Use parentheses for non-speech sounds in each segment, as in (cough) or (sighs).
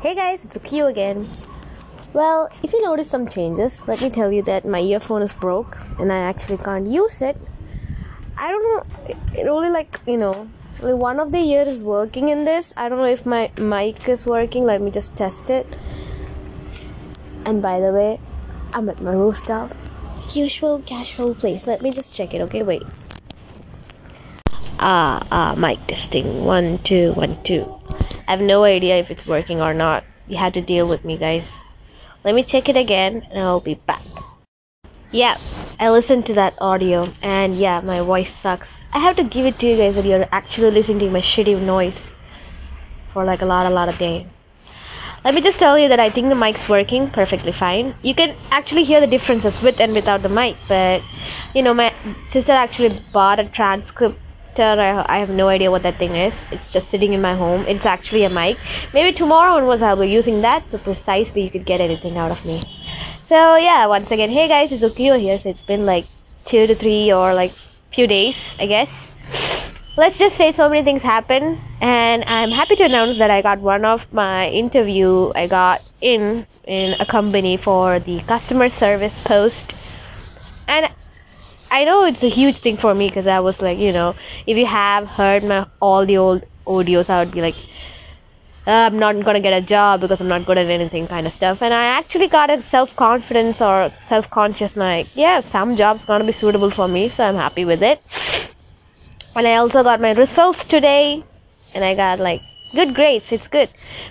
Hey guys, it's Q again. Well, if you notice some changes, let me tell you that my earphone is broke and I actually can't use it. I don't know, it only like, you know, only one of the ears is working in this. I don't know if my mic is working. Let me just test it. And by the way, I'm at my rooftop. Usual casual place. Let me just check it, okay? Wait. Ah, ah, mic testing. One, two, one, two. I have no idea if it's working or not. You have to deal with me, guys. Let me check it again and I'll be back. Yeah, I listened to that audio and yeah, my voice sucks. I have to give it to you guys that you're actually listening to my shitty noise for like a lot, a lot of days. Let me just tell you that I think the mic's working perfectly fine. You can actually hear the differences with and without the mic, but you know, my sister actually bought a transcript I have no idea what that thing is. It's just sitting in my home. It's actually a mic. Maybe tomorrow onwards I'll be using that so precisely you could get anything out of me. So yeah, once again, hey guys, it's Ukio here. So it's been like two to three or like few days, I guess. Let's just say so many things happen, and I'm happy to announce that I got one of my interview I got in in a company for the customer service post, and I know it's a huge thing for me because I was like, you know, if you have heard my all the old audios, I would be like, uh, I'm not gonna get a job because I'm not good at anything, kind of stuff. And I actually got a self confidence or self conscious, like, yeah, some job's gonna be suitable for me, so I'm happy with it. And I also got my results today, and I got like good grades it's good.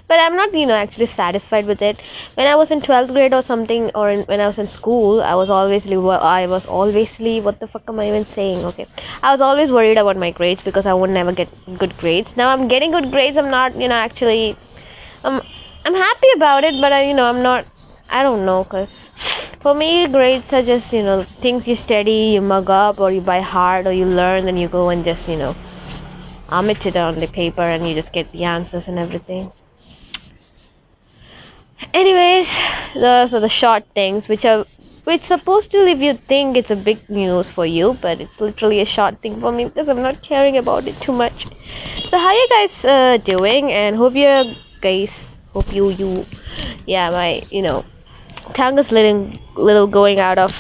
But i'm not you know actually satisfied with it. When i was in 12th grade or something or in, when i was in school i was always i was always what the fuck am i even saying okay? I was always worried about my grades because i would never get good grades. Now i'm getting good grades i'm not you know actually i'm i'm happy about it but I, you know i'm not i don't know because for me grades are just you know things you study you mug up or you buy hard or you learn then you go and just you know omit it on the paper and you just get the answers and everything. Anyways those are the short things which are which supposed to if you think it's a big news for you but it's literally a short thing for me because i'm not caring about it too much. So how you guys uh, doing? And hope you guys hope you you yeah my you know tongue is little little going out of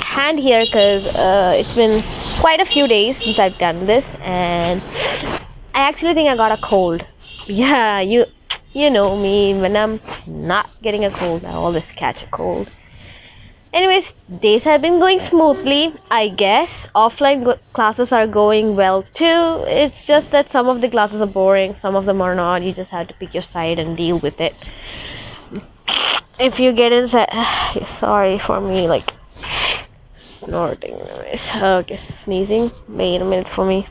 hand here because uh, it's been quite a few days since I've done this, and I actually think I got a cold. (laughs) Yeah, you you know me. When I'm not getting a cold, I always catch a cold. Anyways, days have been going smoothly, I guess. Offline classes are going well too. It's just that some of the classes are boring, some of them are not. You just have to pick your side and deal with it. If you get inside, (sighs) sorry for me, like snorting. Anyways, okay, sneezing. Wait a minute for me.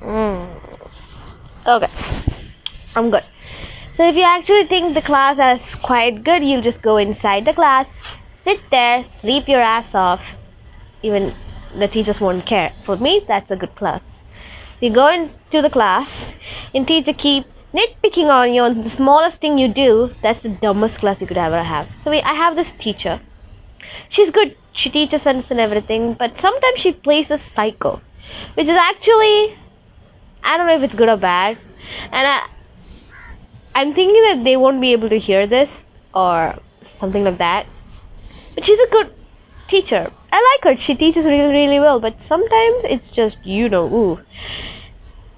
Mm. Okay, I'm good. So if you actually think the class is quite good, you'll just go inside the class, sit there, sleep your ass off. Even the teachers won't care. For me, that's a good class. You go into the class, and teacher keep nitpicking on you on the smallest thing you do. That's the dumbest class you could ever have. So we, I have this teacher. She's good she teaches us and everything, but sometimes she plays a psycho, which is actually I don't know if it's good or bad, and I I'm thinking that they won't be able to hear this or something like that. But she's a good teacher. I like her. She teaches really really well, but sometimes it's just you know ooh.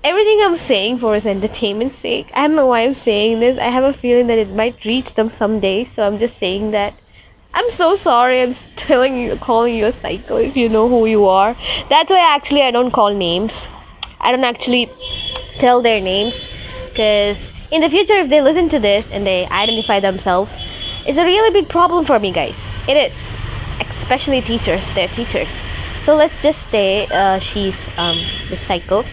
Everything I'm saying for is entertainment's sake. I don't know why I'm saying this. I have a feeling that it might reach them someday, so I'm just saying that I'm so sorry. I'm telling you, calling you a psycho if you know who you are. That's why actually I don't call names. I don't actually tell their names because in the future, if they listen to this and they identify themselves, it's a really big problem for me, guys. It is, especially teachers. They're teachers. So let's just say uh, she's um, the psycho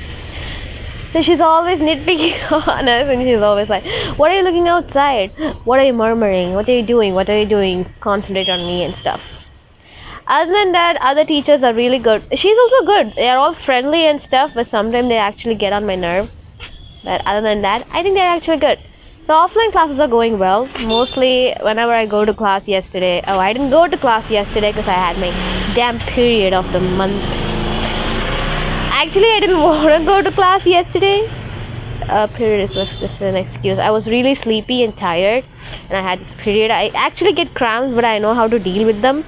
so she's always nitpicking (laughs) on us and she's always like, What are you looking outside? What are you murmuring? What are you doing? What are you doing? Concentrate on me and stuff. Other than that, other teachers are really good. She's also good. They are all friendly and stuff, but sometimes they actually get on my nerve. But other than that, I think they're actually good. So offline classes are going well. Mostly whenever I go to class yesterday. Oh, I didn't go to class yesterday because I had my damn period of the month actually i didn't (laughs) want to go to class yesterday uh, period is just an excuse. I was really sleepy and tired, and I had this period. I actually get cramps, but I know how to deal with them.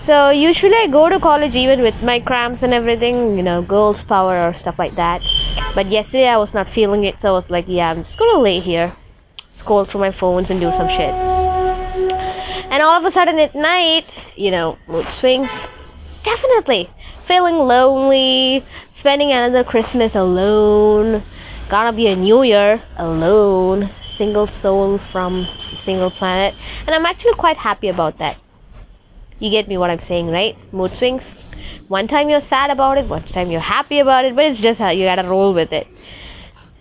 So usually I go to college even with my cramps and everything, you know, girls' power or stuff like that. But yesterday I was not feeling it, so I was like, yeah, I'm just gonna lay here, scroll through my phones and do some shit. And all of a sudden at night, you know, mood swings. Definitely feeling lonely, spending another Christmas alone. Gonna be a new year alone, single soul from single planet, and I'm actually quite happy about that. You get me what I'm saying, right? Mood swings. One time you're sad about it, one time you're happy about it, but it's just how you gotta roll with it.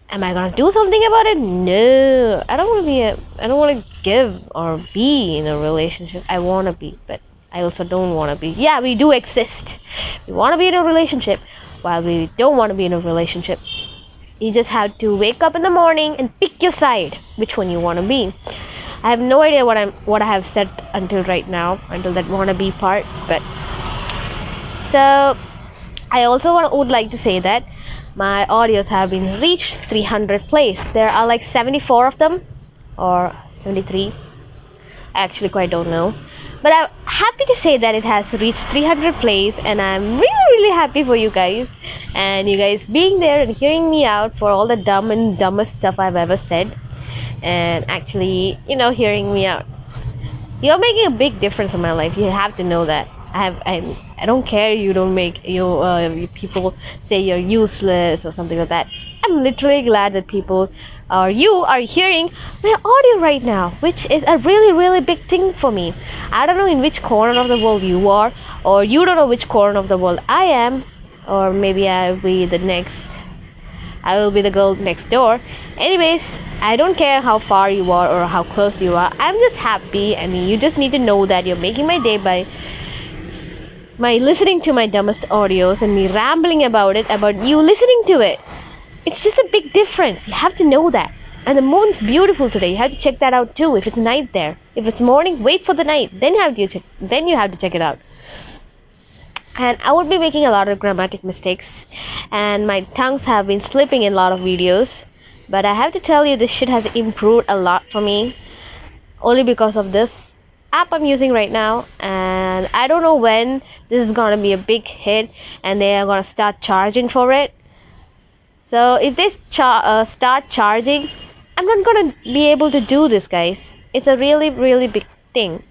Am I gonna do something about it? No. I don't wanna be a I don't wanna give or be in a relationship. I wanna be, but I also don't wanna be. Yeah, we do exist. We wanna be in a relationship while we don't wanna be in a relationship. You just have to wake up in the morning and pick your side, which one you wanna be. I have no idea what I'm what I have said until right now, until that wanna be part. But so I also want, would like to say that my audios have been reached 300 plays. There are like 74 of them, or 73. I actually quite don't know. But I'm happy to say that it has reached 300 plays, and I'm really, really happy for you guys. And you guys being there and hearing me out for all the dumb and dumbest stuff I've ever said and actually, you know, hearing me out. You're making a big difference in my life. You have to know that. I have I, I don't care you don't make you uh, people say you're useless or something like that. I'm literally glad that people or you are hearing my audio right now, which is a really really big thing for me. I don't know in which corner of the world you are, or you don't know which corner of the world I am, or maybe I'll be the next I will be the girl next door. Anyways, I don't care how far you are or how close you are. I'm just happy. I mean, you just need to know that you're making my day by my listening to my dumbest audios and me rambling about it, about you listening to it. It's just a big difference. You have to know that. And the moon's beautiful today. You have to check that out too. If it's night there, if it's morning, wait for the night. Then you have to check. Then you have to check it out and I would be making a lot of grammatic mistakes, and my tongues have been slipping in a lot of videos. But I have to tell you, this shit has improved a lot for me, only because of this app I'm using right now. And I don't know when this is gonna be a big hit, and they are gonna start charging for it. So if they char- uh, start charging, I'm not gonna be able to do this, guys. It's a really, really big thing.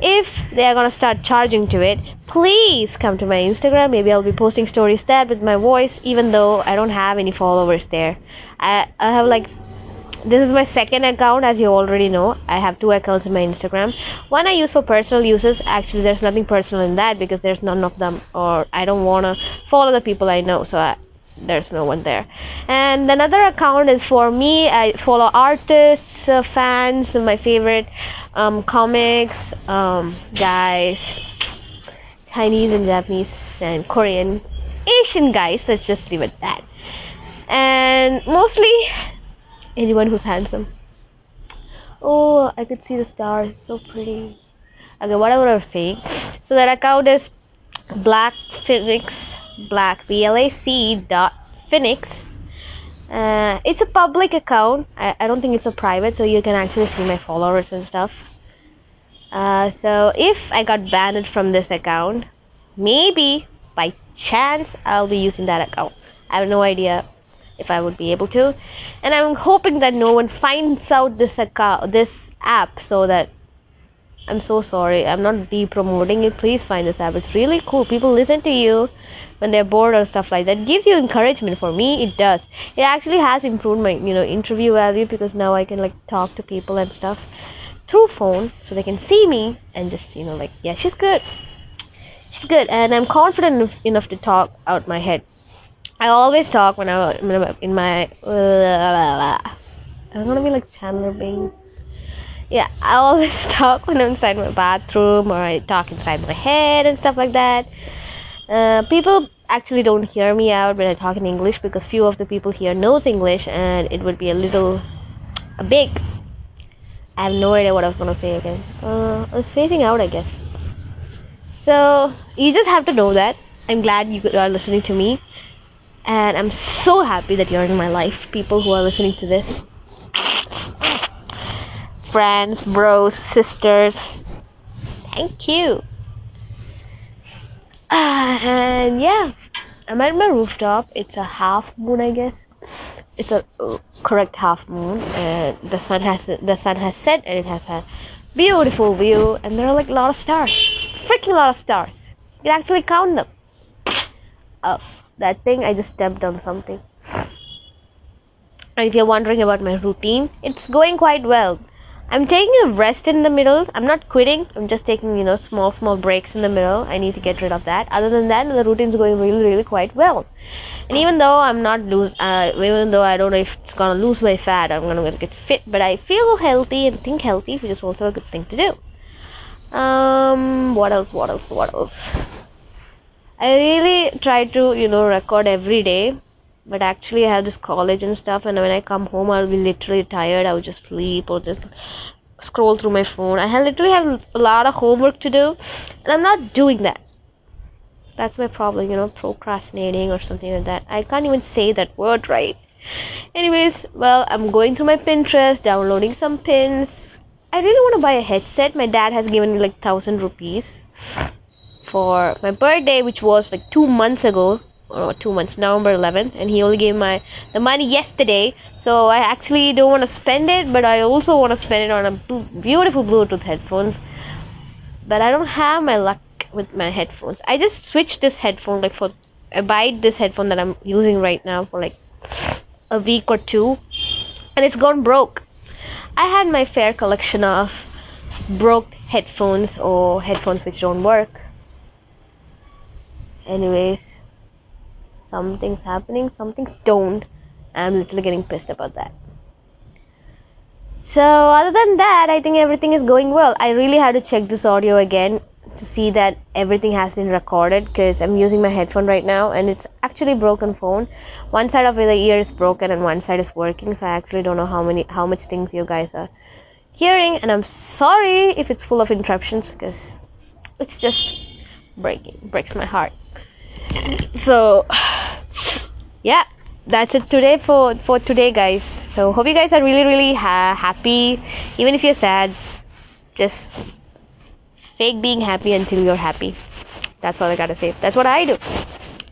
If they are gonna start charging to it please come to my instagram. Maybe i'll be posting stories there with my voice even though i don't have any followers there. I, I have like this is my second account as you already know. I have two accounts in my instagram. One i use for personal uses. Actually there's nothing personal in that because there's none of them or i don't want to follow the people i know. So I, there's no one there. And another account is for me. I follow artists uh, fans my favorite um, comics um, guys chinese and japanese and korean asian guys let's just leave it that. And mostly anyone who's handsome. Oh i could see the stars so pretty. Okay what i was saying. So that account is black phoenix black blac dot phoenix. Uh, it's a public account. I, I don't think it's a private so you can actually see my followers and stuff. Uh, so if i got banned from this account maybe by chance i'll be using that account. I have no idea if i would be able to. And i'm hoping that no one finds out this account this app so that I'm so sorry. I'm not de-promoting it. Please find this app. It's really cool. People listen to you when they're bored or stuff like that. It gives you encouragement. For me, it does. It actually has improved my, you know, interview value because now I can like talk to people and stuff through phone, so they can see me and just, you know, like, yeah, she's good. She's good, and I'm confident enough to talk out my head. I always talk when I'm in my. Uh, I'm gonna be like Chandler Bing yeah, I always (laughs) talk when I'm inside my bathroom or I talk inside my head and stuff like that. Uh, people actually don't hear me out when I talk in English because few of the people here knows English and it would be a little a big. I have no idea what I was gonna say again. Uh, I was phasing out, I guess. So you just have to know that. I'm glad you are listening to me, and I'm so happy that you're in my life, people who are listening to this. Friends, bros, sisters, thank you. And yeah, I'm at my rooftop. It's a half moon, I guess. It's a uh, correct half moon, and the sun has the sun has set, and it has a beautiful view, and there are like a lot of stars, freaking lot of stars. You can actually count them. Oh that thing I just stepped on something and if you're wondering about my routine it's going quite well I'm taking a rest in the middle. I'm not quitting. I'm just taking you know small small breaks in the middle. I need to get rid of that. Other than that the routine's going really really quite well. And even though I'm not lose uh, even though I don't know if it's gonna lose my fat I'm gonna get fit but I feel healthy and think healthy which is also a good thing to do. Um what else what else what else? I really try to, you know, record every day. But actually, I have this college and stuff, and when I come home, I'll be literally tired. I'll just sleep or just scroll through my phone. I literally have a lot of homework to do, and I'm not doing that. That's my problem, you know, procrastinating or something like that. I can't even say that word right. Anyways, well, I'm going through my Pinterest, downloading some pins. I really want to buy a headset. My dad has given me like thousand rupees for my birthday, which was like two months ago, or two months, November 11th, and he only gave my the money yesterday. So I actually don't want to spend it, but I also want to spend it on a beautiful Bluetooth headphones. But I don't have my luck with my headphones. I just switched this headphone like for I buy this headphone that I'm using right now for like a week or two, and it's gone broke. I had my fair collection of broke headphones or headphones which don't work anyways something's happening something's don't i'm literally getting pissed about that. So other than that i think everything is going well. I really had to check this audio again to see that everything has been recorded because i'm using my headphone right now and it's actually broken phone. One side of the ear is broken and one side is working so i actually don't know how many how much things you guys are hearing and i'm sorry if it's full of interruptions because it's just breaking breaks my heart so yeah that's it today for for today guys. So hope you guys are really really ha- happy. Even if you're sad just fake being happy until you're happy. That's all i gotta say. That's what i do.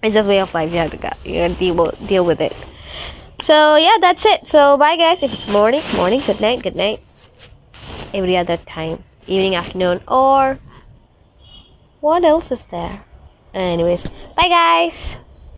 It's just way of life. You have to, you have to deal, deal with it. So yeah that's it. So bye guys. If it's morning morning good night good night. Every other time. Evening afternoon or what else is there anyways bye guys